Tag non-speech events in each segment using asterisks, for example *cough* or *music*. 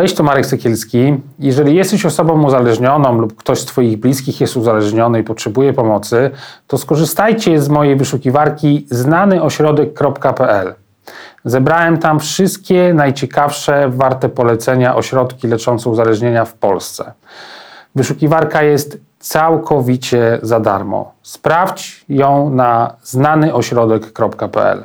Cześć, to Marek Sekielski. Jeżeli jesteś osobą uzależnioną lub ktoś z Twoich bliskich jest uzależniony i potrzebuje pomocy, to skorzystajcie z mojej wyszukiwarki znanyośrodek.pl. Zebrałem tam wszystkie najciekawsze, warte polecenia ośrodki leczące uzależnienia w Polsce. Wyszukiwarka jest całkowicie za darmo. Sprawdź ją na znanyośrodek.pl.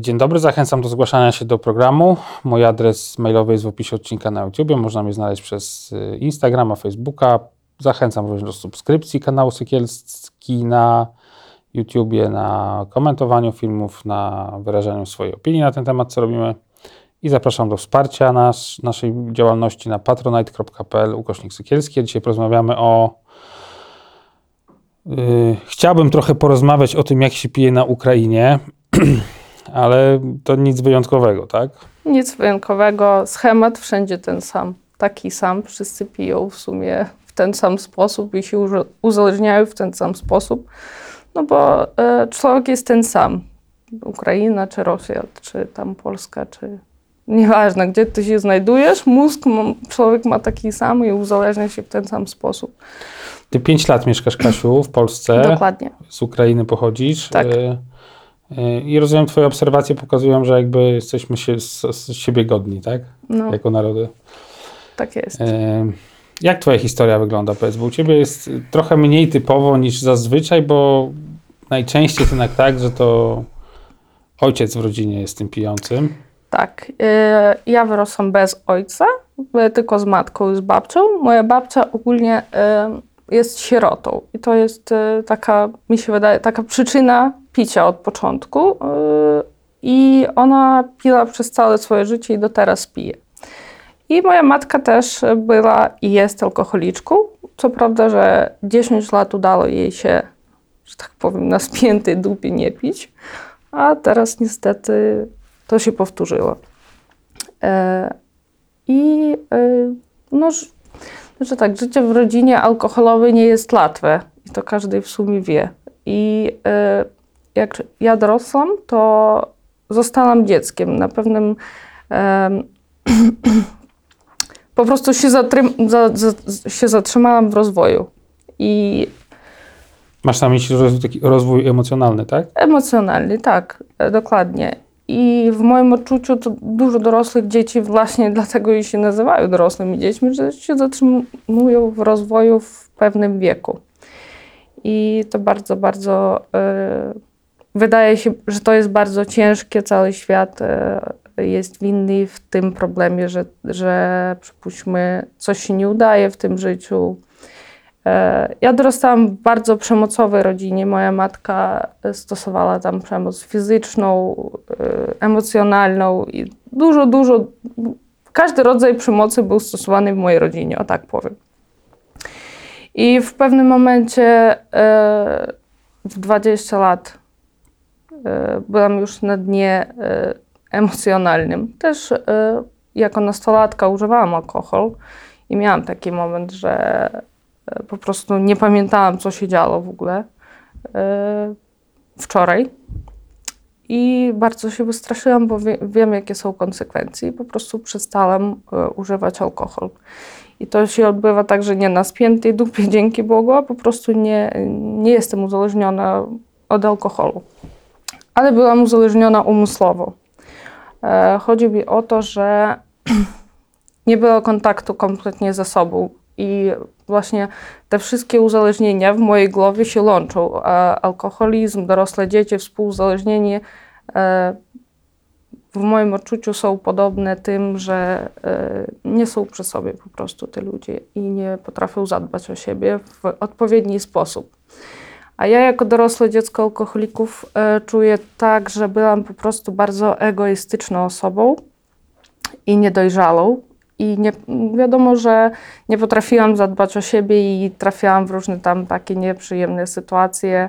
Dzień dobry, zachęcam do zgłaszania się do programu. Mój adres mailowy jest w opisie odcinka na YouTube. Można mnie znaleźć przez y, Instagrama, Facebooka. Zachęcam również do subskrypcji kanału Sykielski na YouTubie, na komentowaniu filmów, na wyrażaniu swojej opinii na ten temat, co robimy. I zapraszam do wsparcia nas, naszej działalności na patronite.pl ukośnik Sykielski. Dzisiaj porozmawiamy o Yy, chciałbym trochę porozmawiać o tym, jak się pije na Ukrainie. *clears throat* ale to nic wyjątkowego, tak? Nic wyjątkowego. Schemat wszędzie ten sam. Taki sam. Wszyscy piją w sumie w ten sam sposób i się uzależniają w ten sam sposób. No bo e, człowiek jest ten sam. Ukraina, czy Rosja, czy tam Polska, czy nieważne, gdzie ty się znajdujesz, mózg człowiek ma taki sam i uzależnia się w ten sam sposób. Ty pięć lat mieszkasz, Kasiu, w Polsce. Dokładnie. Z Ukrainy pochodzisz. Tak. E, i rozumiem, Twoje obserwacje pokazują, że jakby jesteśmy się z, z siebie godni, tak? No. Jako narody. Tak jest. Jak Twoja historia wygląda? Powiedz, bo u Ciebie jest trochę mniej typowo niż zazwyczaj, bo najczęściej jest jednak tak, że to ojciec w rodzinie jest tym pijącym. Tak. E, ja wyrosłam bez ojca, tylko z matką i z babcią. Moja babcia ogólnie jest sierotą. I to jest e, taka, mi się wydaje, taka przyczyna picia od początku. E, I ona piła przez całe swoje życie i do teraz pije. I moja matka też była i jest alkoholiczką. Co prawda, że 10 lat udało jej się, że tak powiem, na spiętej dupie nie pić, a teraz niestety to się powtórzyło. E, I no, że tak, życie w rodzinie alkoholowej nie jest łatwe i to każdy w sumie wie. I y, jak ja dorosłam, to zostałam dzieckiem. Na pewnym y, *clears throat* po prostu się, zatrym, za, za, się zatrzymałam w rozwoju. I Masz na myśli rozwój, taki rozwój emocjonalny, tak? Emocjonalny, tak, e, dokładnie. I w moim odczuciu to dużo dorosłych dzieci właśnie *laughs* dlatego i się nazywają dorosłymi dziećmi, że się zatrzymują w rozwoju w pewnym wieku. I to bardzo, bardzo y, wydaje się, że to jest bardzo ciężkie. Cały świat y, jest winny w tym problemie, że, że przypuśćmy, coś się nie udaje w tym życiu, E, ja dorastałam w bardzo przemocowej rodzinie. Moja matka stosowała tam przemoc fizyczną, e, emocjonalną i dużo, dużo. Każdy rodzaj przemocy był stosowany w mojej rodzinie, o tak powiem. I w pewnym momencie, e, w 20 lat, byłam już na dnie emocjonalnym. Też jako nastolatka używałam alkohol i miałam taki moment, że E, po prostu nie pamiętałam, co się działo w ogóle e, wczoraj. I bardzo się wystraszyłam, bo wie, wiem, jakie są konsekwencje, i po prostu przestałam e, używać alkohol. I to się odbywa tak, że nie na spiętej dupie, dzięki Bogu, a po prostu nie, nie jestem uzależniona od alkoholu. Ale byłam uzależniona umysłowo. Chodzi mi o to, że *clears throat* nie było kontaktu kompletnie ze sobą i właśnie te wszystkie uzależnienia w mojej głowie się łączą. Alkoholizm, dorosłe dzieci, współuzależnienie e, w moim odczuciu są podobne tym, że e, nie są przy sobie po prostu te ludzie i nie potrafią zadbać o siebie w odpowiedni sposób. A ja jako dorosłe dziecko alkoholików e, czuję tak, że byłam po prostu bardzo egoistyczną osobą i niedojrzałą. I nie, wiadomo, że nie potrafiłam zadbać o siebie i trafiałam w różne tam takie nieprzyjemne sytuacje,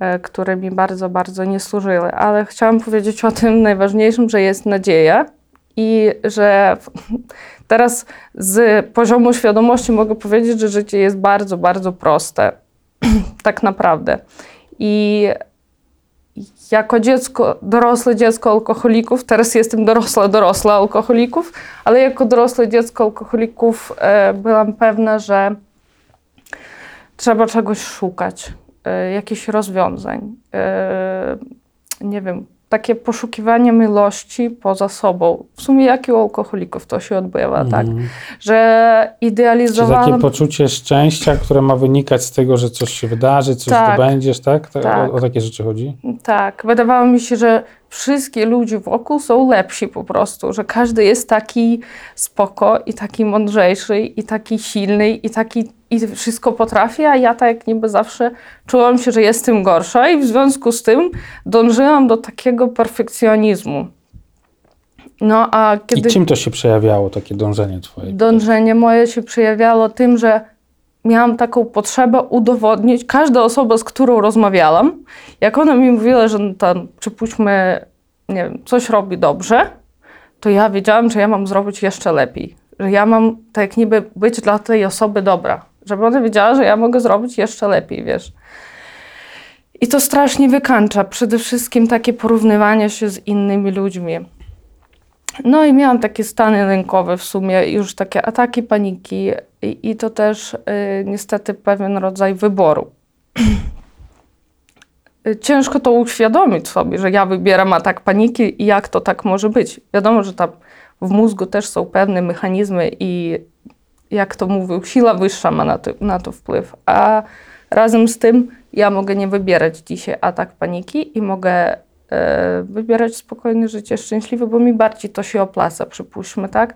e, które mi bardzo, bardzo nie służyły. Ale chciałam powiedzieć o tym najważniejszym, że jest nadzieja i że *laughs* teraz z poziomu świadomości mogę powiedzieć, że życie jest bardzo, bardzo proste. *clears throat* tak naprawdę. I jako dziecko, dorosłe dziecko alkoholików, teraz jestem dorosła, dorosła alkoholików, ale jako dorosłe dziecko alkoholików e, byłam pewna, że trzeba czegoś szukać, e, jakichś rozwiązań. E, nie wiem, takie poszukiwanie miłości poza sobą. W sumie jak i u alkoholików to się odbywa, tak? Że Czy idealizowałam... takie poczucie szczęścia, które ma wynikać z tego, że coś się wydarzy, coś Tak. zdobędziesz, tak? To, Tak. O, o takie rzeczy chodzi? Tak, wydawało mi się, że wszystkie ludzie wokół są lepsi po prostu, że każdy jest taki spoko i taki mądrzejszy i taki silny i taki i wszystko potrafi, a ja tak niby zawsze czułam się, że jestem gorsza i w związku z tym dążyłam do takiego perfekcjonizmu. No a kiedy I czym to się przejawiało, takie dążenie twoje? dążenie moje się przejawiało tym, że miałam taką potrzebę udowodnić, każda osoba, z którą rozmawiałam, jak ona mi mówiła, że tam, przypuśćmy, nie wiem, coś robi dobrze, to ja wiedziałam, że ja mam zrobić jeszcze lepiej. Że ja mam tak niby być dla tej osoby dobra. Żeby ona wiedziała, że ja mogę zrobić jeszcze lepiej, wiesz. I to strasznie wykańcza. Przede wszystkim takie porównywanie się z innymi ludźmi. No i miałam takie stany lękowe w sumie, już takie ataki paniki i, i to też y, niestety pewien rodzaj wyboru. *clears throat* Y, Ciężko to uświadomić sobie, że ja wybieram atak paniki i jak to tak może być. Wiadomo, że tam w mózgu też są pewne mechanizmy i jak to mówił, siła wyższa ma na to, na to wpływ. A razem z tym ja mogę nie wybierać dzisiaj atak paniki i mogę e, wybierać spokojne życie, szczęśliwe, bo mi bardziej to się opłaca, przypuśćmy, tak?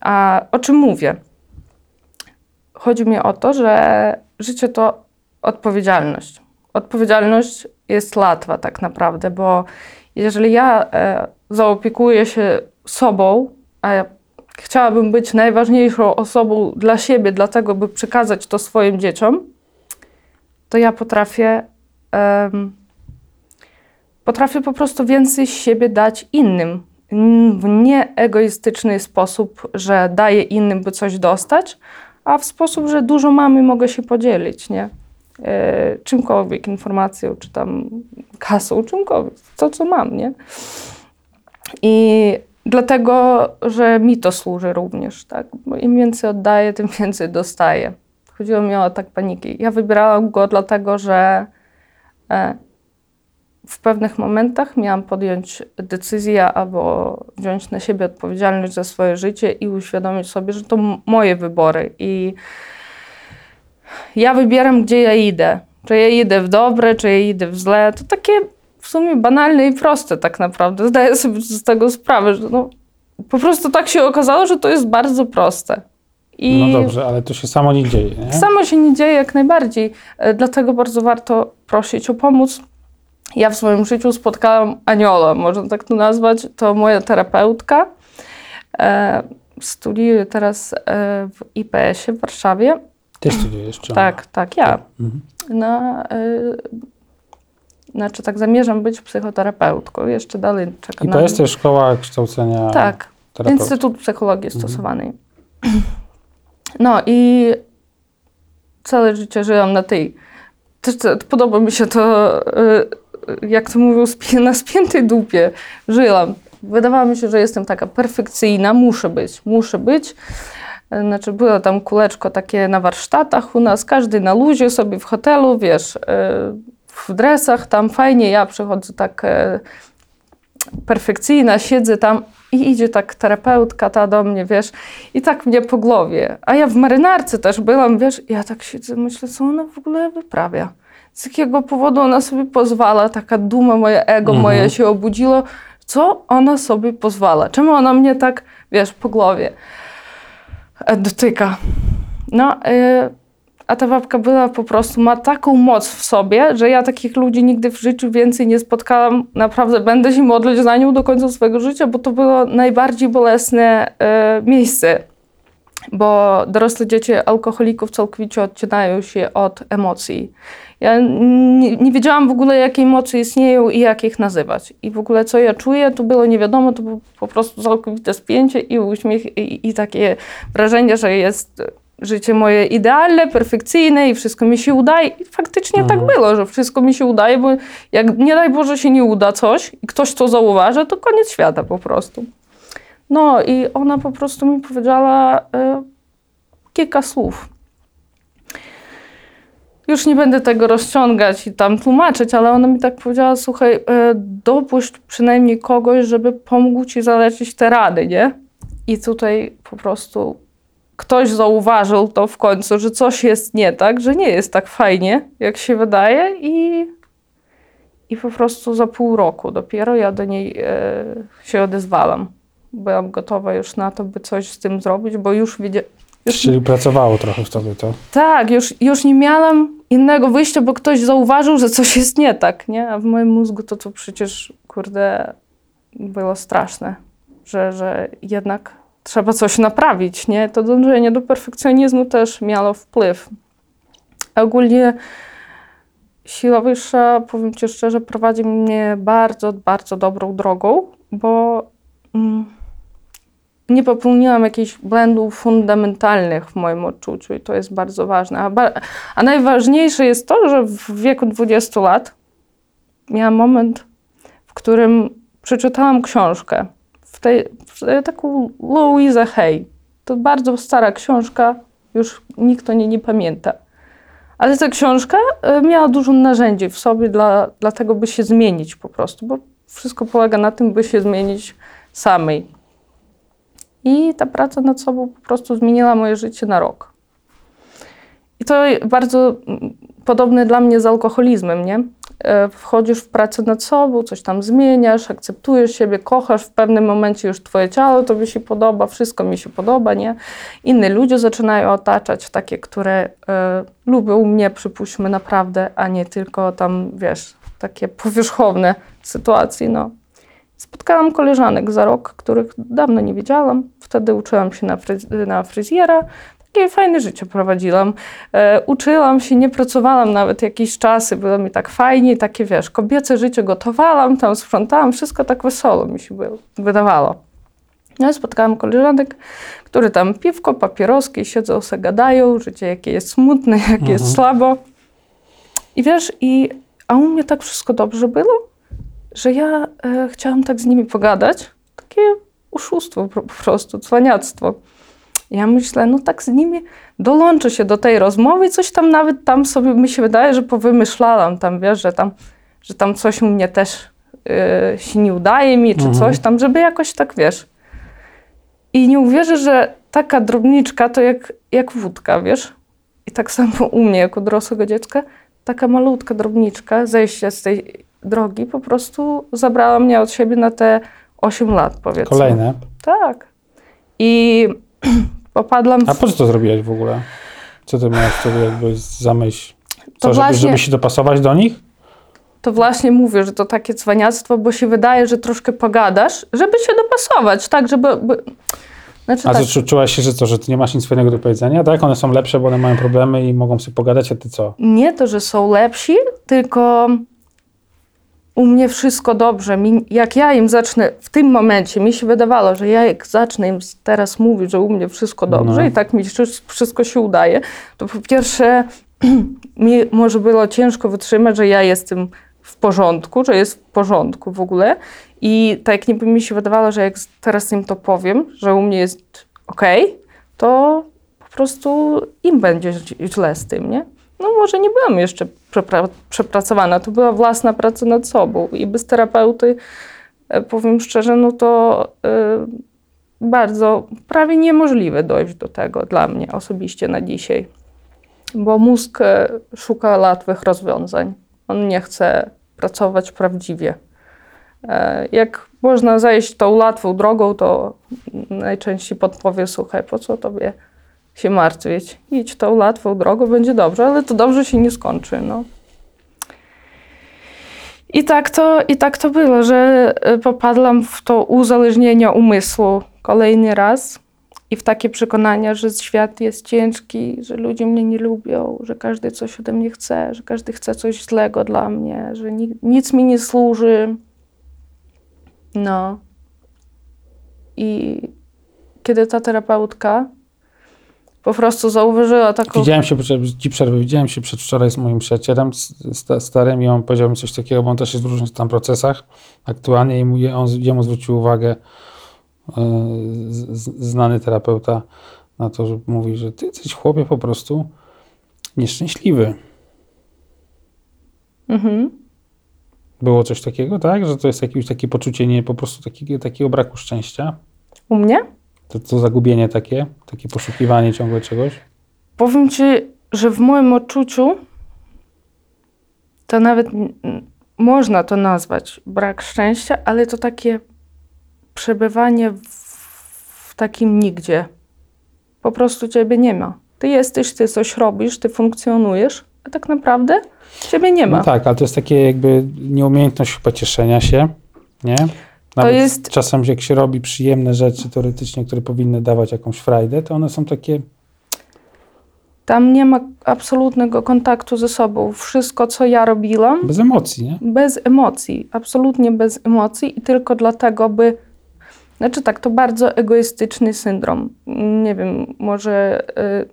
A o czym mówię? Chodzi mi o to, że życie to odpowiedzialność. Odpowiedzialność jest łatwa tak naprawdę, bo jeżeli ja e, zaopiekuję się sobą, a chciałabym być najważniejszą osobą dla siebie, dlatego by przekazać to swoim dzieciom, to ja potrafię, em, potrafię po prostu więcej siebie dać innym. W nieegoistyczny sposób, że daję innym, by coś dostać, a w sposób, że dużo mamy, mogę się podzielić, nie? E, czymkolwiek, informacją, czy tam kasą, czymkolwiek, to co mam, nie? I dlatego, że mi to służy również, tak? Bo im więcej oddaję, tym *laughs* więcej dostaję. Chodziło mi o atak paniki. Ja wybierałam go dlatego, że e, w pewnych momentach miałam podjąć decyzję albo wziąć na siebie odpowiedzialność za swoje życie i uświadomić sobie, że to moje wybory. I ja wybieram, gdzie ja idę. Czy ja idę w dobre, czy ja idę w złe. To takie w sumie banalne i proste tak naprawdę. Zdaję sobie z tego sprawę, że no, po prostu tak się okazało, że to jest bardzo proste. I No dobrze, ale to się samo nie dzieje, nie? Samo się nie dzieje jak najbardziej, e, dlatego bardzo warto prosić o pomoc. Ja w swoim życiu spotkałam Aniola, można tak to nazwać. To moja terapeutka. E, studiuję teraz e, w IPS-ie w Warszawie. Ty studiujesz, czy? Tak, tak, ja. Mhm. Na, e, znaczy tak zamierzam być psychoterapeutką. Jeszcze dalej czekam I to jest też szkoła kształcenia Tak, terapeuty. Instytut Psychologii Stosowanej. *clears throat* No i całe życie żyłam na tej. Też podoba mi się to, y, jak to mówią, na spiętej dupie żyłam. Wydawało mi się, że jestem taka perfekcyjna, muszę być, muszę być. Znaczy, było tam kuleczko takie na warsztatach u nas, każdy na luzie sobie w hotelu, wiesz, y, w dresach, tam fajnie, ja przychodzę tak y, perfekcyjna, siedzę tam i idzie tak terapeutka ta do mnie, wiesz, i tak mnie po głowie. A ja w marynarce też byłam, wiesz, ja tak siedzę, myślę, co ona w ogóle wyprawia. Z jakiego powodu ona sobie pozwala, taka duma, moje ego Mhm. moje się obudziło, co ona sobie pozwala, czemu ona mnie tak, wiesz, po głowie e, dotyka. No, e, a ta babka była po prostu, ma taką moc w sobie, że ja takich ludzi nigdy w życiu więcej nie spotkałam. Naprawdę będę się modlić za nią do końca swojego życia, bo to było najbardziej bolesne e, miejsce. Bo dorosłe dzieci alkoholików całkowicie odcinają się od emocji. Ja nie, nie wiedziałam w ogóle, jakie emocje istnieją i jak ich nazywać. I w ogóle co ja czuję, to było nie wiadomo, to było po prostu całkowite spięcie i uśmiech i, i takie wrażenie, że jest życie moje idealne, perfekcyjne i wszystko mi się udaje. I faktycznie tak było, że wszystko mi się udaje, bo jak nie daj Boże się nie uda coś i ktoś to zauważy, to koniec świata po prostu. No i ona po prostu mi powiedziała e, kilka słów. Już nie będę tego rozciągać i tam tłumaczyć, ale ona mi tak powiedziała, słuchaj, e, dopuść przynajmniej kogoś, żeby pomógł ci zaleczyć te rady, nie? I tutaj po prostu ktoś zauważył to w końcu, że coś jest nie tak, że nie jest tak fajnie, jak się wydaje i, i po prostu za pół roku dopiero ja do niej e, się odezwałam. Byłam gotowa już na to, by coś z tym zrobić, bo już wiedziałam, Czyli pracowało trochę wtedy to. tak, już, już nie miałam innego wyjścia, bo ktoś zauważył, że coś jest nie tak, nie? A w moim mózgu to, to przecież, kurde, było straszne, że, że jednak trzeba coś naprawić, nie? To dążenie do perfekcjonizmu też miało wpływ. Ogólnie siła wyższa, powiem Ci szczerze, prowadzi mnie bardzo, bardzo dobrą drogą, bo... Mm, nie popełniłam jakichś błędów fundamentalnych w moim odczuciu i to jest bardzo ważne. A, a najważniejsze jest to, że w wieku 20 lat miałam moment, w którym przeczytałam książkę. W tej, taką Louisa Hay. To bardzo stara książka, już nikt o niej nie pamięta. Ale ta książka e, miała dużo narzędzi w sobie dla, dla tego, by się zmienić po prostu, bo wszystko polega na tym, by się zmienić samej. I ta praca nad sobą po prostu zmieniła moje życie na rok. I to bardzo podobne dla mnie z alkoholizmem, nie? E, wchodzisz w pracę nad sobą, coś tam zmieniasz, akceptujesz siebie, kochasz, w pewnym momencie już twoje ciało tobie się podoba, wszystko mi się podoba, nie? Inni ludzie zaczynają otaczać, takie, które e, lubią mnie, przypuśćmy, naprawdę, a nie tylko tam, wiesz, takie powierzchowne sytuacje, no. Spotkałam koleżanek za rok, których dawno nie widziałam. Wtedy uczyłam się na, fryz- na fryzjera. Takie fajne życie prowadziłam. E, uczyłam się, nie pracowałam nawet jakieś czasy. Było mi tak fajnie, takie wiesz, kobiece życie gotowałam, tam sprzątałam, wszystko tak wesoło mi się było, wydawało. No, spotkałam koleżanek, które tam piwko, papieroski, siedzą se gadają, życie jakie jest smutne, *laughs* jakie Mhm. jest słabo. I wiesz, i, a u mnie tak wszystko dobrze było, że ja e, chciałam tak z nimi pogadać. Takie oszustwo po, po prostu, cwaniactwo. Ja myślę, no tak z nimi dołączę się do tej rozmowy i coś tam nawet tam sobie mi się wydaje, że powymyślałam tam, wiesz, że tam, że tam coś mnie też e, się nie udaje mi, czy Mhm. coś tam, żeby jakoś tak, wiesz. I nie uwierzę, że taka drobniczka to jak, jak wódka, wiesz. I tak samo u mnie, jako dorosłego dziecka, taka malutka drobniczka, zejście z tej drogi po prostu zabrała mnie od siebie na te 8 lat, powiedzmy. Kolejne. Tak. I *clears throat* popadłam A w... po co to zrobiłeś w ogóle? Co ty miałeś wtedy jakby za myśl? Co, To żeby, właśnie- żeby się dopasować do nich? To właśnie mówię, że to takie cwaniactwo, bo się wydaje, że troszkę pogadasz, żeby się dopasować, tak, żeby... By... Znaczy A tak, czu- czułaś się, że co, że ty nie masz nic fajnego do powiedzenia? Tak? One są lepsze, bo one mają problemy i mogą sobie pogadać, a ty co? nie to, że są lepsi, tylko u mnie wszystko dobrze. Mi, jak ja im zacznę, w tym momencie mi się wydawało, że ja jak zacznę im teraz mówić, że u mnie wszystko dobrze No. i tak mi wszy- wszystko się udaje, to po pierwsze *clears throat* mi może było ciężko wytrzymać, że ja jestem w porządku, że jest w porządku w ogóle i tak jakby mi się wydawało, że jak teraz im to powiem, że u mnie jest okej, to po prostu im będzie źle z tym, nie? No może nie byłam jeszcze przepra- przepracowana, to była własna praca nad sobą i bez terapeuty, e, powiem szczerze, no to e, bardzo, prawie niemożliwe dojść do tego dla mnie osobiście na dzisiaj. Bo mózg e, szuka łatwych rozwiązań. On nie chce pracować prawdziwie. Jak można zejść tą łatwą drogą, to najczęściej podpowie, słuchaj, po co tobie się martwić. Idź tą łatwą drogą, będzie dobrze, ale to dobrze się nie skończy. No. I tak to, i tak to było, że e, popadłam w to uzależnienie umysłu kolejny raz i w takie przekonania, że świat jest ciężki, że ludzie mnie nie lubią, że każdy coś ode mnie chce, że każdy chce coś złego dla mnie, że ni- nic mi nie służy. No. I kiedy ta terapeutka po prostu zauważyła taką. Widziałem się, ci przerwę, widziałem się przedwczoraj z moim przyjacielem sta- starym i on powiedział mi coś takiego, bo on też jest w różnych tam procesach aktualnie i mu, on, jemu zwrócił uwagę e, znany terapeuta na to, że mówi, że ty jesteś chłopie po prostu nieszczęśliwy. Mhm. Było coś takiego, tak? Że to jest jakieś takie poczucie nie, po prostu takiego, takiego braku szczęścia. U mnie? To, to zagubienie takie, takie poszukiwanie ciągle czegoś. Powiem ci, że w moim odczuciu to nawet można to nazwać brak szczęścia, ale to takie przebywanie w, w takim nigdzie. Po prostu ciebie nie ma. Ty jesteś, ty coś robisz, ty funkcjonujesz, a tak naprawdę ciebie nie ma. No tak, ale to jest takie jakby nieumiejętność chyba cieszenia się, nie? Nawet jest- Czasem jak się robi przyjemne rzeczy teoretycznie, które powinny dawać jakąś frajdę, to one są takie, Tam nie ma absolutnego kontaktu ze sobą. Wszystko, co ja robiłam, bez emocji, nie? bez emocji, absolutnie bez emocji i tylko dlatego, by. Znaczy tak, to bardzo egoistyczny syndrom. Nie wiem, może y,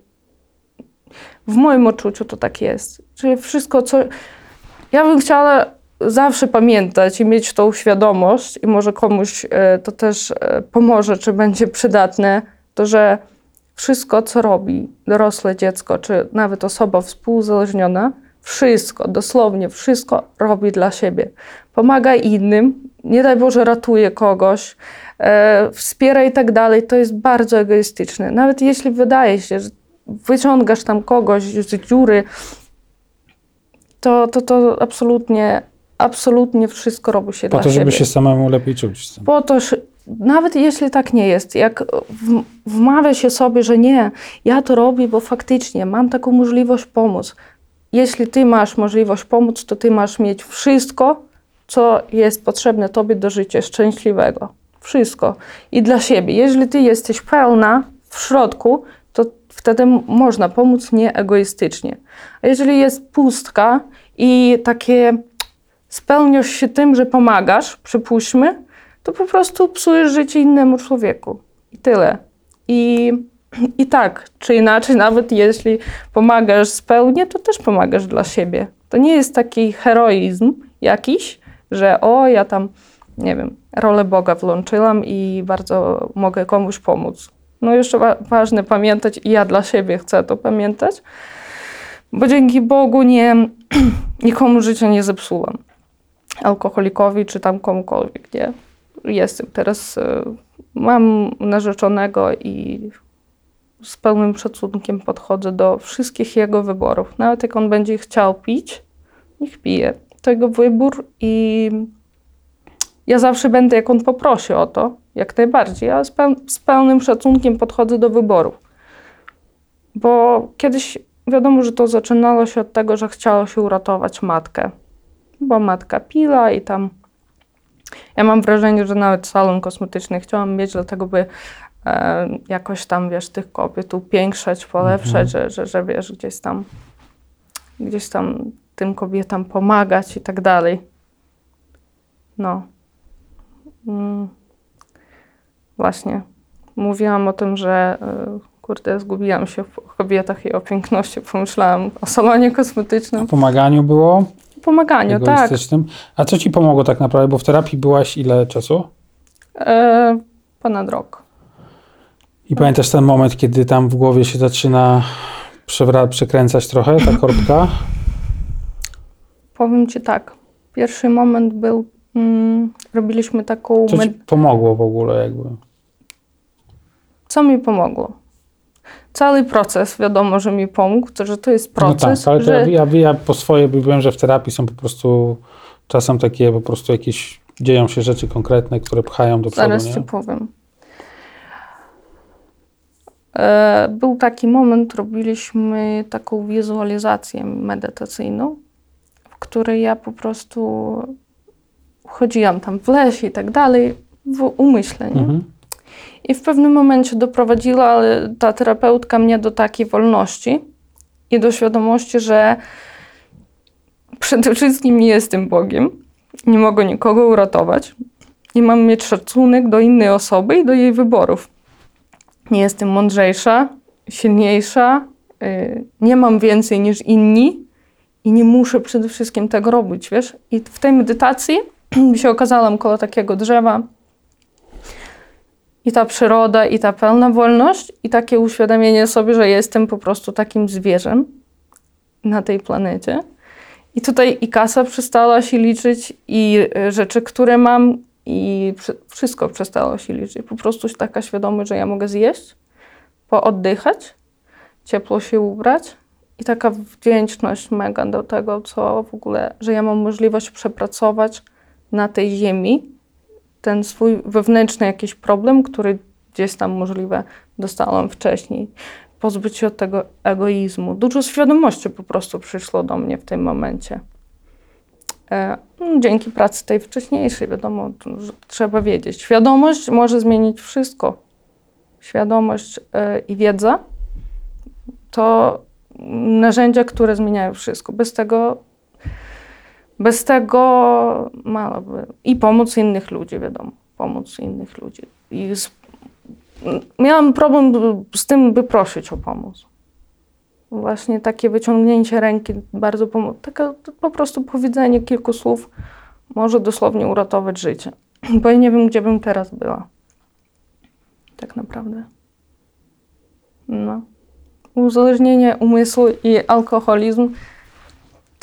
w moim odczuciu to tak jest. Czyli wszystko, co. Ja bym chciała zawsze pamiętać i mieć tą świadomość, i może komuś y, to też y, pomoże, czy będzie przydatne, to że wszystko, co robi dorosłe dziecko, czy nawet osoba współuzależniona, wszystko, dosłownie wszystko robi dla siebie. Pomaga innym, nie daj Boże, ratuje kogoś, e, wspiera i tak dalej. To jest bardzo egoistyczne. Nawet jeśli wydaje się, że wyciągasz tam kogoś z dziury, to, to, to absolutnie, absolutnie wszystko robi się Po dla to, żeby siebie się samemu lepiej czuć. po to, że nawet jeśli tak nie jest, jak wmawia się sobie, że nie, ja to robię, bo faktycznie mam taką możliwość pomóc. Jeśli ty masz możliwość pomóc, to ty masz mieć wszystko, co jest potrzebne tobie do życia szczęśliwego. Wszystko. I dla siebie. Jeżeli ty jesteś pełna w środku, to wtedy można pomóc nieegoistycznie. A jeżeli jest pustka i takie spełniasz się tym, że pomagasz, przypuśćmy, to po prostu psujesz życie innemu człowieku. I tyle. I, I tak, czy inaczej, *laughs* nawet jeśli pomagasz spełnie, to też pomagasz dla siebie. To nie jest taki heroizm jakiś, że o, ja tam, nie wiem, rolę Boga włączyłam i bardzo mogę komuś pomóc. No jeszcze wa- ważne pamiętać, i ja dla siebie chcę to pamiętać, bo dzięki Bogu nie, *clears throat* nikomu życia nie zepsułam alkoholikowi czy tam komukolwiek, nie? Jestem teraz, e, mam narzeczonego i z pełnym szacunkiem podchodzę do wszystkich jego wyborów. Nawet jak on będzie chciał pić, niech pije. To jego wybór i ja zawsze będę, jak on poprosi o to, jak najbardziej, ale z, z pełnym szacunkiem podchodzę do wyborów. Bo kiedyś wiadomo, że to zaczynało się od tego, że chciało się uratować matkę bo matka pila i tam. Ja mam wrażenie, że nawet salon kosmetyczny chciałam mieć, dlatego by e, jakoś tam, wiesz, tych kobiet upiększać, polepszać, że, że, że wiesz, gdzieś tam, gdzieś tam tym kobietom pomagać i tak dalej. No. Mm. Właśnie. Mówiłam o tym, że e, kurde, zgubiłam się w kobietach i o piękności. Pomyślałam o salonie kosmetycznym. O pomaganiu było, Pomaganiu, tak. A co ci pomogło tak naprawdę? Bo w terapii byłaś ile czasu? E, ponad rok. I pamiętasz ten moment, kiedy tam w głowie się zaczyna przewra- przekręcać trochę ta *laughs* korbka? Powiem ci tak. Pierwszy moment był, mm, robiliśmy taką. Co ci pomogło w ogóle jakby? Co mi pomogło? Cały proces, wiadomo, że mi pomógł, to, że to jest proces, no tak, ale że ja, ja, ja po swoje wiem, że w terapii są po prostu czasem takie po prostu jakieś dzieją się rzeczy konkretne, które pchają do przodu, zaraz nie? ci powiem. e, był taki moment, robiliśmy taką wizualizację medytacyjną, w której ja po prostu chodziłam tam w lesie i tak dalej, w umyśle. Nie? Mhm. I w pewnym momencie doprowadziła ta terapeutka mnie do takiej wolności i do świadomości, że przede wszystkim nie jestem Bogiem, nie mogę nikogo uratować i mam mieć szacunek do innej osoby i do jej wyborów. Nie jestem mądrzejsza, silniejsza, yy, nie mam więcej niż inni i nie muszę przede wszystkim tego robić, wiesz? I w tej medytacji *clears throat* się okazałam koło takiego drzewa, i ta przyroda, i ta pełna wolność, i takie uświadomienie sobie, że jestem po prostu takim zwierzem na tej planecie. I tutaj i kasa przestała się liczyć, i y, rzeczy, które mam, i wszystko przestało się liczyć. Po prostu taka świadomość, że ja mogę zjeść, pooddychać, ciepło się ubrać i taka wdzięczność mega do tego, co w ogóle, że ja mam możliwość przepracować na tej ziemi ten swój wewnętrzny jakiś problem, który gdzieś tam możliwe dostałam wcześniej. Pozbyć się od tego egoizmu. Dużo świadomości po prostu przyszło do mnie w tym momencie. E, no, dzięki pracy tej wcześniejszej, wiadomo, trzeba wiedzieć. Świadomość może zmienić wszystko. Świadomość e, i wiedza to narzędzia, które zmieniają wszystko. Bez tego bez tego i pomóc innych ludzi, wiadomo, pomóc innych ludzi. I z, miałam problem z tym, by prosić o pomoc. Właśnie takie wyciągnięcie ręki bardzo. Takie po prostu powiedzenie kilku słów może dosłownie uratować życie. *clears throat* Bo ja nie wiem, gdzie bym teraz była. Tak naprawdę. No. Uzależnienie umysłu i alkoholizm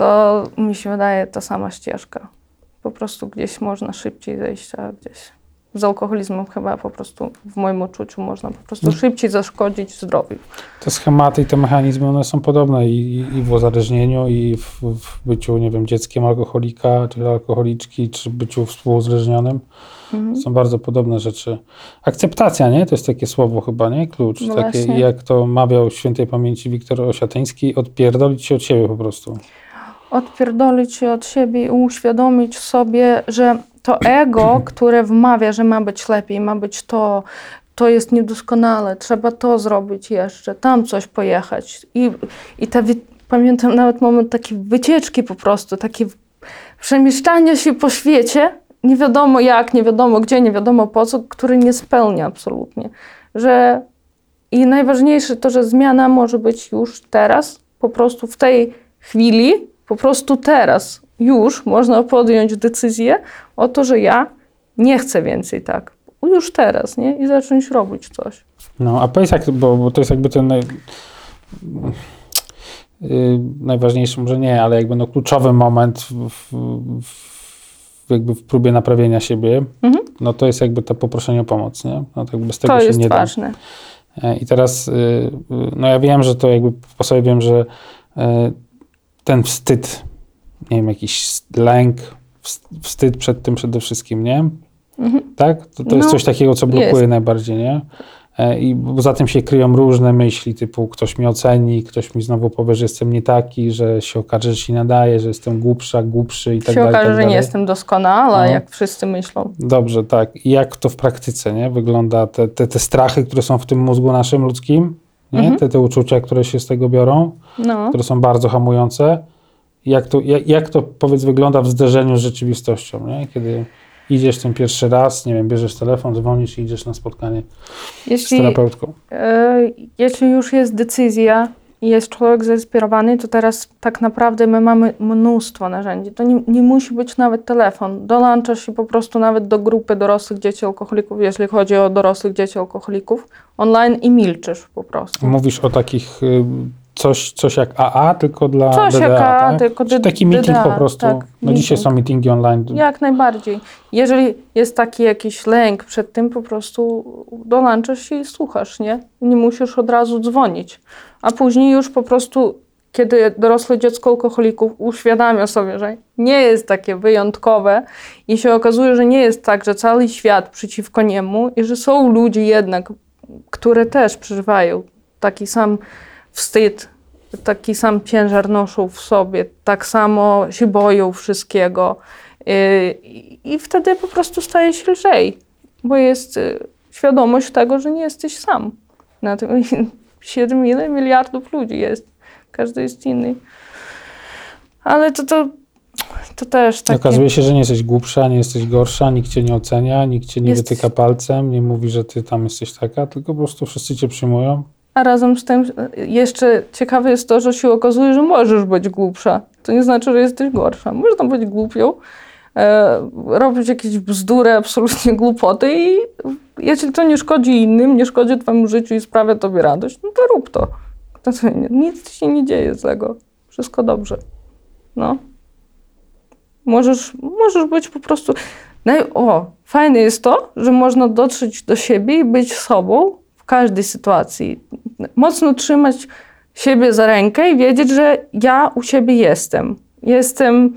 to mi się wydaje ta sama ścieżka. Po prostu gdzieś można szybciej zejść, a gdzieś z alkoholizmem chyba po prostu w moim odczuciu można po prostu no. szybciej zaszkodzić zdrowiu. Te schematy i te mechanizmy, one są podobne i, i w uzależnieniu, i w, w, byciu, nie wiem, dzieckiem alkoholika, czy alkoholiczki, czy byciu współuzależnionym. Mhm. Są bardzo podobne rzeczy. Akceptacja, nie? To jest takie słowo chyba, nie? Klucz. No takie, jak to mawiał świętej pamięci Wiktor Osiatyński, odpierdolić się od siebie po prostu odpierdolić od siebie i uświadomić sobie, że to ego, które wmawia, że ma być lepiej, ma być to, to jest niedoskonale, trzeba to zrobić jeszcze, tam coś pojechać. I, i ta, pamiętam nawet moment takiej wycieczki po prostu, takie przemieszczania się po świecie, nie wiadomo jak, nie wiadomo gdzie, nie wiadomo po co, który nie spełnia absolutnie. Że i najważniejsze to, że zmiana może być już teraz, po prostu w tej chwili, po prostu teraz, już można podjąć decyzję o to, że ja nie chcę więcej tak. Już teraz, nie? I zacząć robić coś. No, a powiedz, jak, bo, bo to jest jakby ten naj, yy, najważniejszy, może nie, ale jakby no kluczowy moment w, w, jakby w próbie naprawienia siebie, mhm. no to jest jakby to poproszenie o pomoc, nie? No to bez tego to się jest nie ważne. da. E, I teraz, yy, no ja wiem, że to jakby po sobie wiem, że yy, ten wstyd, nie wiem, jakiś lęk, wstyd przed tym przede wszystkim, nie? Mhm. Tak? To, to no, jest coś takiego, co blokuje jest. najbardziej, nie? E, I za tym się kryją różne myśli, typu ktoś mnie oceni, ktoś mi znowu powie, że jestem nie taki, że się okaże, że się nadaje, że jestem głupsza, głupszy i tak dalej. Się okaże, tak że nie jestem doskonała, no. jak wszyscy myślą. Dobrze, tak. I jak to w praktyce nie? wygląda? Te, te, te strachy, które są w tym mózgu naszym ludzkim? Mhm. Te, te uczucia, które się z tego biorą, no. które są bardzo hamujące. Jak to, jak, jak to powiedz wygląda w zderzeniu z rzeczywistością, nie? kiedy idziesz ten pierwszy raz, nie wiem, bierzesz telefon, dzwonisz i idziesz na spotkanie jeśli, z terapeutką? E, jeśli już jest decyzja jest człowiek zainspirowany, to teraz tak naprawdę my mamy mnóstwo narzędzi. To nie, nie musi być nawet telefon. Dołączasz się po prostu nawet do grupy dorosłych dzieci alkoholików, jeśli chodzi o dorosłych dzieci alkoholików, online i milczysz po prostu. Mówisz o takich y, coś, coś jak AA, tylko dla coś DDA, jak AA, tak? tylko Czy taki meeting DDA, po prostu. Tak, no meeting. dzisiaj są meetingi online. Jak najbardziej. Jeżeli jest taki jakiś lęk przed tym, po prostu dołączasz się i słuchasz, nie? Nie musisz od razu dzwonić. A później już po prostu, kiedy dorosłe dziecko alkoholików uświadamia sobie, że nie jest takie wyjątkowe i się okazuje, że nie jest tak, że cały świat przeciwko niemu i że są ludzie jednak które też przeżywają taki sam wstyd, taki sam ciężar noszą w sobie, tak samo się boją wszystkiego. Y, I, wtedy po prostu staje się lżej, bo jest y, świadomość tego, że nie jesteś sam. Na tym *laughs* 7 miliardów ludzi jest. Każdy jest inny. Ale to, to, to też takie... Okazuje się, że nie jesteś głupsza, nie jesteś gorsza, nikt cię nie ocenia, nikt cię nie Jesteś- wytyka palcem, nie mówi, że ty tam jesteś taka, tylko po prostu wszyscy cię przyjmują. A razem z tym jeszcze ciekawe jest to, że się okazuje, że możesz być głupsza. To nie znaczy, że jesteś gorsza. Można być głupią, e, robić jakieś bzdury, absolutnie głupoty i jeśli to nie szkodzi innym, nie szkodzi twojemu życiu i sprawia tobie radość, no to rób to. nic się nie dzieje złego. Wszystko dobrze. No. Możesz, możesz być po prostu... Naj... O, fajne jest to, że można dotrzeć do siebie i być sobą każdej sytuacji. Mocno trzymać siebie za rękę i wiedzieć, że ja u siebie jestem. Jestem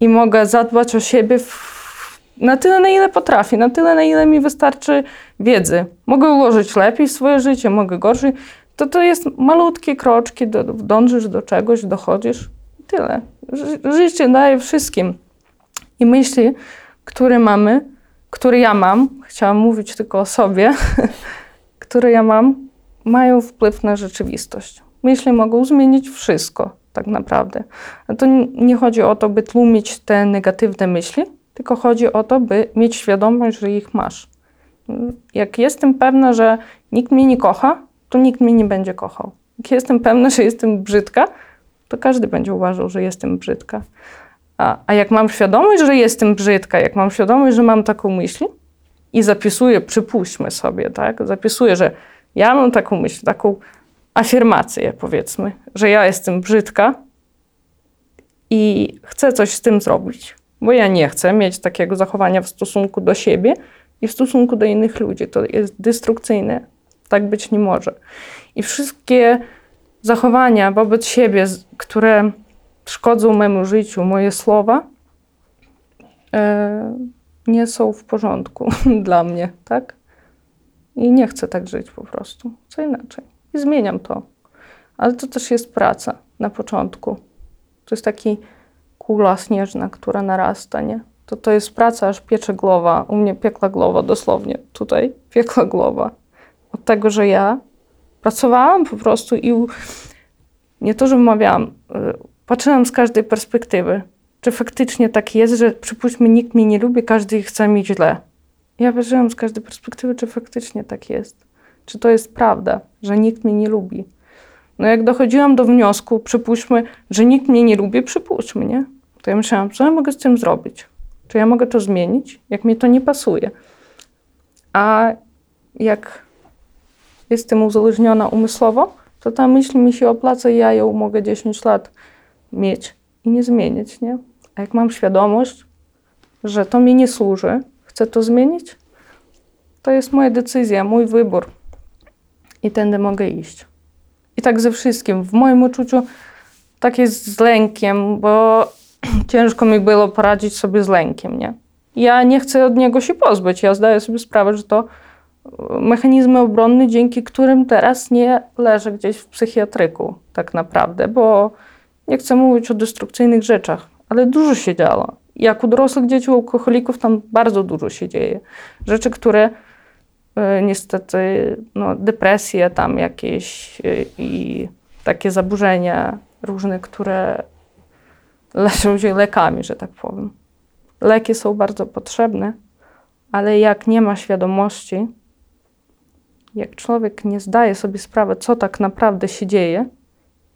i mogę zadbać o siebie w... na tyle, na ile potrafię, na tyle, na ile mi wystarczy wiedzy. Mogę ułożyć lepiej swoje życie, mogę gorzej. To to jest malutkie kroczki, do, dążysz do czegoś, dochodzisz. Tyle. Ży- Życie daje wszystkim. I myśli, które mamy, które ja mam, chciałam mówić tylko o sobie, *laughs* które ja mam, mają wpływ na rzeczywistość. Myśli mogą zmienić wszystko, tak naprawdę. To nie chodzi o to, by tłumić te negatywne myśli, tylko chodzi o to, by mieć świadomość, że ich masz. Jak jestem pewna, że nikt mnie nie kocha, to nikt mnie nie będzie kochał. Jak jestem pewna, że jestem brzydka, to każdy będzie uważał, że jestem brzydka. A, a jak mam świadomość, że jestem brzydka, jak mam świadomość, że mam taką myśl i zapisuję, przypuśćmy sobie, tak? Zapisuję, że ja mam taką myśl, taką afirmację, powiedzmy, że ja jestem brzydka i chcę coś z tym zrobić, bo ja nie chcę mieć takiego zachowania w stosunku do siebie i w stosunku do innych ludzi. To jest destrukcyjne. Tak być nie może. I wszystkie zachowania wobec siebie, które szkodzą memu życiu, moje słowa, e, nie są w porządku *laughs* dla mnie, tak? I nie chcę tak żyć po prostu. Co inaczej. I zmieniam to. Ale to też jest praca na początku. To jest taki kula śnieżna, która narasta, nie? To to jest praca, aż piecze głowa. U mnie piekła głowa, dosłownie. Tutaj piekła głowa. Od tego, że ja pracowałam po prostu i nie to, że wmawiałam, y, patrzyłam z każdej perspektywy. Czy faktycznie tak jest, że przypuśćmy, nikt mnie nie lubi, każdy chce mi źle. Ja patrzyłam z każdej perspektywy, czy faktycznie tak jest. Czy to jest prawda, że nikt mnie nie lubi. No jak dochodziłam do wniosku, przypuśćmy, że nikt mnie nie lubi, przypuśćmy, nie? To ja myślałam, co ja mogę z tym zrobić? Czy ja mogę to zmienić, jak mi to nie pasuje? A jak jestem uzależniona umysłowo, to ta myśl mi się opłaca i ja ją mogę 10 lat mieć i nie zmienić, nie? A jak mam świadomość, że to mi nie służy, chcę to zmienić, to jest moja decyzja, mój wybór i tędy mogę iść. I tak ze wszystkim. W moim uczuciu tak jest z lękiem, bo *clears throat* ciężko mi było poradzić sobie z lękiem, nie? Ja nie chcę od niego się pozbyć. Ja zdaję sobie sprawę, że to e, mechanizmy obronne, dzięki którym teraz nie leżę gdzieś w psychiatryku, tak naprawdę, bo nie chcę mówić o destrukcyjnych rzeczach, ale dużo się działo. Jak u dorosłych dzieci, u alkoholików, tam bardzo dużo się dzieje. Rzeczy, które e, niestety, no, depresje tam jakieś e, i takie zaburzenia różne, które leczą się lekami, że tak powiem. Leki są bardzo potrzebne, ale jak nie ma świadomości, jak człowiek nie zdaje sobie sprawy, co tak naprawdę się dzieje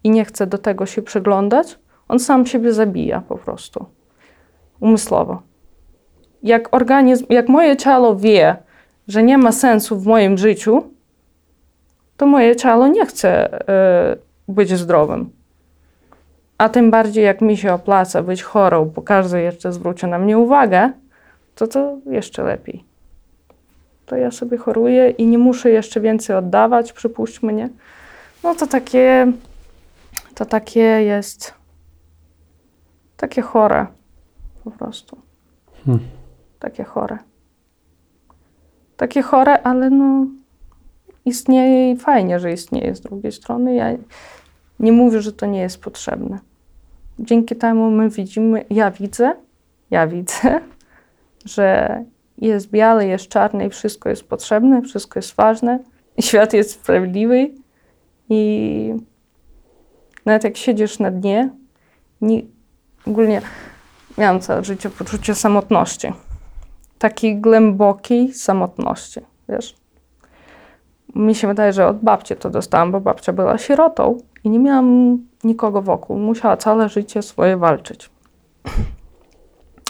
i nie chce do tego się przyglądać, on sam siebie zabija po prostu. Umysłowo. Jak organizm, jak moje ciało wie, że nie ma sensu w moim życiu, to moje ciało nie chce e, być zdrowym. A tym bardziej, jak mi się opłaca być chorą, bo każdy jeszcze zwróci na mnie uwagę, to to jeszcze lepiej. To ja sobie choruję i nie muszę jeszcze więcej oddawać, przypuśćmy, nie? No to takie, to takie jest, takie chore po prostu. Takie chore. Takie chore, ale no istnieje i fajnie, że istnieje z drugiej strony. Ja nie mówię, że to nie jest potrzebne. Dzięki temu my widzimy, ja widzę, ja widzę, *laughs* że jest białe, jest czarne i wszystko jest potrzebne, wszystko jest ważne. I świat jest sprawiedliwy i nawet jak siedzisz na dnie, nie, ogólnie miałam całe życie poczucie samotności. Takiej głębokiej samotności, wiesz. Mi się wydaje, że od babci to dostałam, bo babcia była sierotą i nie miałam nikogo wokół. Musiała całe życie swoje walczyć.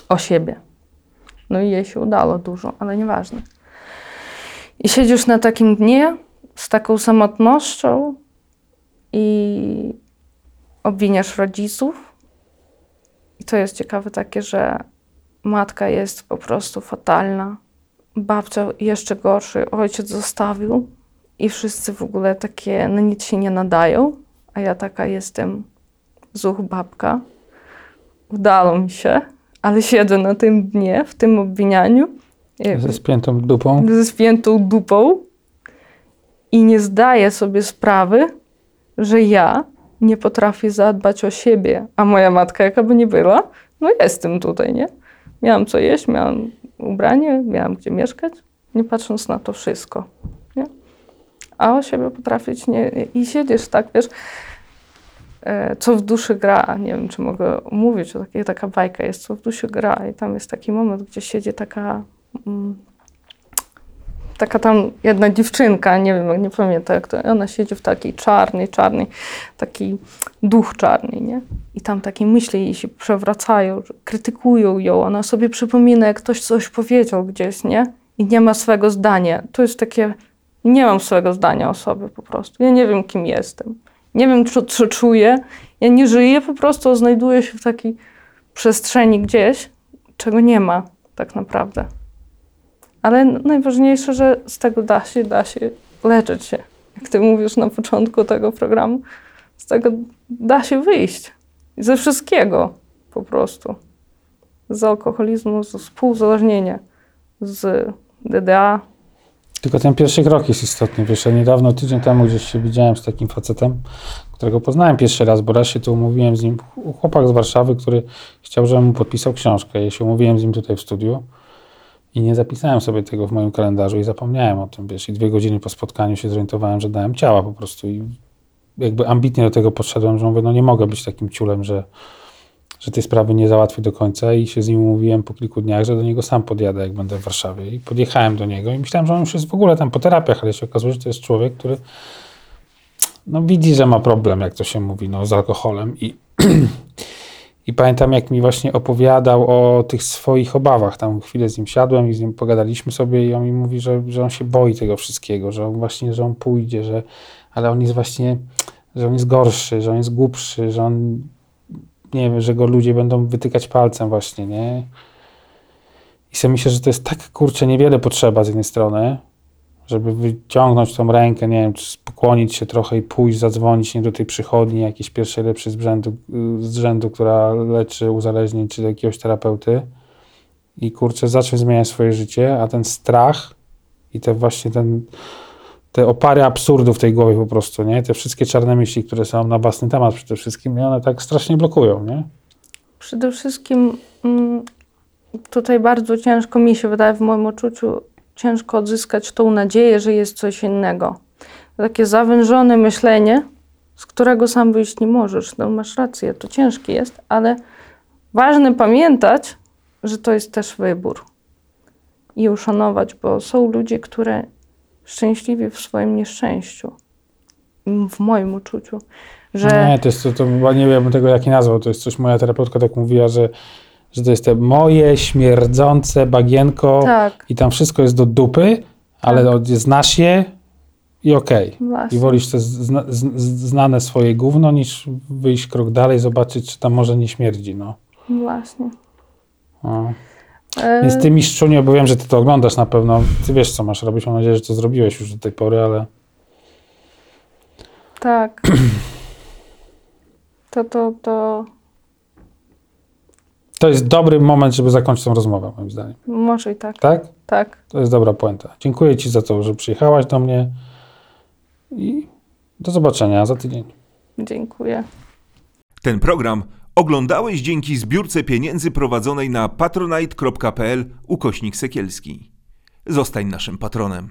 O siebie. No i jej się udało dużo, ale nieważne. I siedzisz na takim dnie z taką samotnością i obwiniasz rodziców. I to jest ciekawe takie, że matka jest po prostu fatalna. Babcia jeszcze gorszy, ojciec zostawił i wszyscy w ogóle takie na nic się nie nadają, a ja taka jestem zuch babka. Udało mi się, ale siedzę na tym dnie, w tym obwinianiu. Ze spiętą dupą. ze spiętą dupą i nie zdaję sobie sprawy, że ja nie potrafię zadbać o siebie, a moja matka, jaka by nie była, no jestem tutaj, nie? Miałam co jeść, miałam ubranie, miałam gdzie mieszkać, nie patrząc na to wszystko, nie? A o siebie potrafić nie... I siedzisz tak, wiesz, e, co w duszy gra, nie wiem, czy mogę mówić, o takiej, taka bajka jest, co w duszy gra i tam jest taki moment, gdzie siedzi taka mm, taka tam jedna dziewczynka, nie wiem, nie pamiętam jak to, ona siedzi w takiej czarnej, czarnej, taki duch czarny, nie? I tam takie myśli jej się przewracają, krytykują ją, ona sobie przypomina, jak ktoś coś powiedział gdzieś, nie? I nie ma swego zdania. To jest takie, nie mam swego zdania o sobie po prostu. Ja nie wiem, kim jestem. Nie wiem, co, co czuję. Ja nie żyję, po prostu znajduję się w takiej przestrzeni gdzieś, czego nie ma tak naprawdę. Ale najważniejsze, że z tego da się, da się leczyć się. Jak ty mówisz na początku tego programu, z tego da się wyjść. Ze wszystkiego po prostu. Z alkoholizmu, z współuzależnienia, z DDA. Tylko ten pierwszy krok jest istotny. Wiesz, ja niedawno, tydzień temu gdzieś się widziałem z takim facetem, którego poznałem pierwszy raz, bo raz się tu umówiłem z nim, chłopak z Warszawy, który chciał, żebym mu podpisał książkę. Ja się umówiłem z nim tutaj w studiu i nie zapisałem sobie tego w moim kalendarzu i zapomniałem o tym, wiesz, i dwie godziny po spotkaniu się zorientowałem, że dałem ciała po prostu i jakby ambitnie do tego podszedłem, że mówię, no nie mogę być takim ciulem, że, że tej sprawy nie załatwię do końca i się z nim umówiłem po kilku dniach, że do niego sam podjadę, jak będę w Warszawie. I podjechałem do niego i myślałem, że on już jest w ogóle tam po terapiach, ale się okazuje, że to jest człowiek, który no widzi, że ma problem, jak to się mówi, no z alkoholem i *clears throat* I pamiętam, jak mi właśnie opowiadał o tych swoich obawach. Tam chwilę z nim siadłem i z nim pogadaliśmy sobie i on mi mówi, że, że on się boi tego wszystkiego, że on właśnie, że on pójdzie, że, ale on jest właśnie, że on jest gorszy, że on jest głupszy, że on, nie wiem, że go ludzie będą wytykać palcem właśnie, nie? I sobie myślę, że to jest tak, kurczę, niewiele potrzeba z jednej strony, żeby wyciągnąć tą rękę, nie wiem, czy pokłonić się trochę i pójść, zadzwonić nie do tej przychodni, jakiejś pierwszej lepszej z rzędu, z rzędu, która leczy uzależnień, czy do jakiegoś terapeuty i kurczę, zacząć zmieniać swoje życie, a ten strach i te właśnie ten, te opary absurdu w tej głowie po prostu, nie? Te wszystkie czarne myśli, które są na własny temat przede wszystkim, nie? one tak strasznie blokują, nie? Przede wszystkim mm, tutaj bardzo ciężko mi się wydaje, w moim odczuciu, ciężko odzyskać tą nadzieję, że jest coś innego. Takie zawężone myślenie, z którego sam wyjść nie możesz. No masz rację, to ciężkie jest, ale ważne pamiętać, że to jest też wybór. I uszanować, bo są ludzie, które szczęśliwi w swoim nieszczęściu. W moim uczuciu. Że Nie, to jest to, to nie wiem tego, nazwał. To jest coś, moja terapeutka tak mówiła, że, że to jest te moje śmierdzące bagienko tak, i tam wszystko jest do dupy, ale Tak. znasz je i okej. właśnie. I wolisz te zna, znane swoje gówno, niż wyjść krok dalej, zobaczyć, czy tam może nie śmierdzi, no. Właśnie. no. E, Więc ty mistrzunio, bo wiem, że ty to oglądasz na pewno, ty wiesz, co masz robić, mam nadzieję, że to zrobiłeś już do tej pory, ale Tak. *clears throat* To, to, to to jest dobry moment, żeby zakończyć tę rozmowę, moim zdaniem. Może i tak. Tak? Tak. To jest dobra puenta. Dziękuję Ci za to, że przyjechałaś do mnie i do zobaczenia za tydzień. Dziękuję. Ten program oglądałeś dzięki zbiórce pieniędzy prowadzonej na patronite.pl ukośnik Sekielski. Zostań naszym patronem.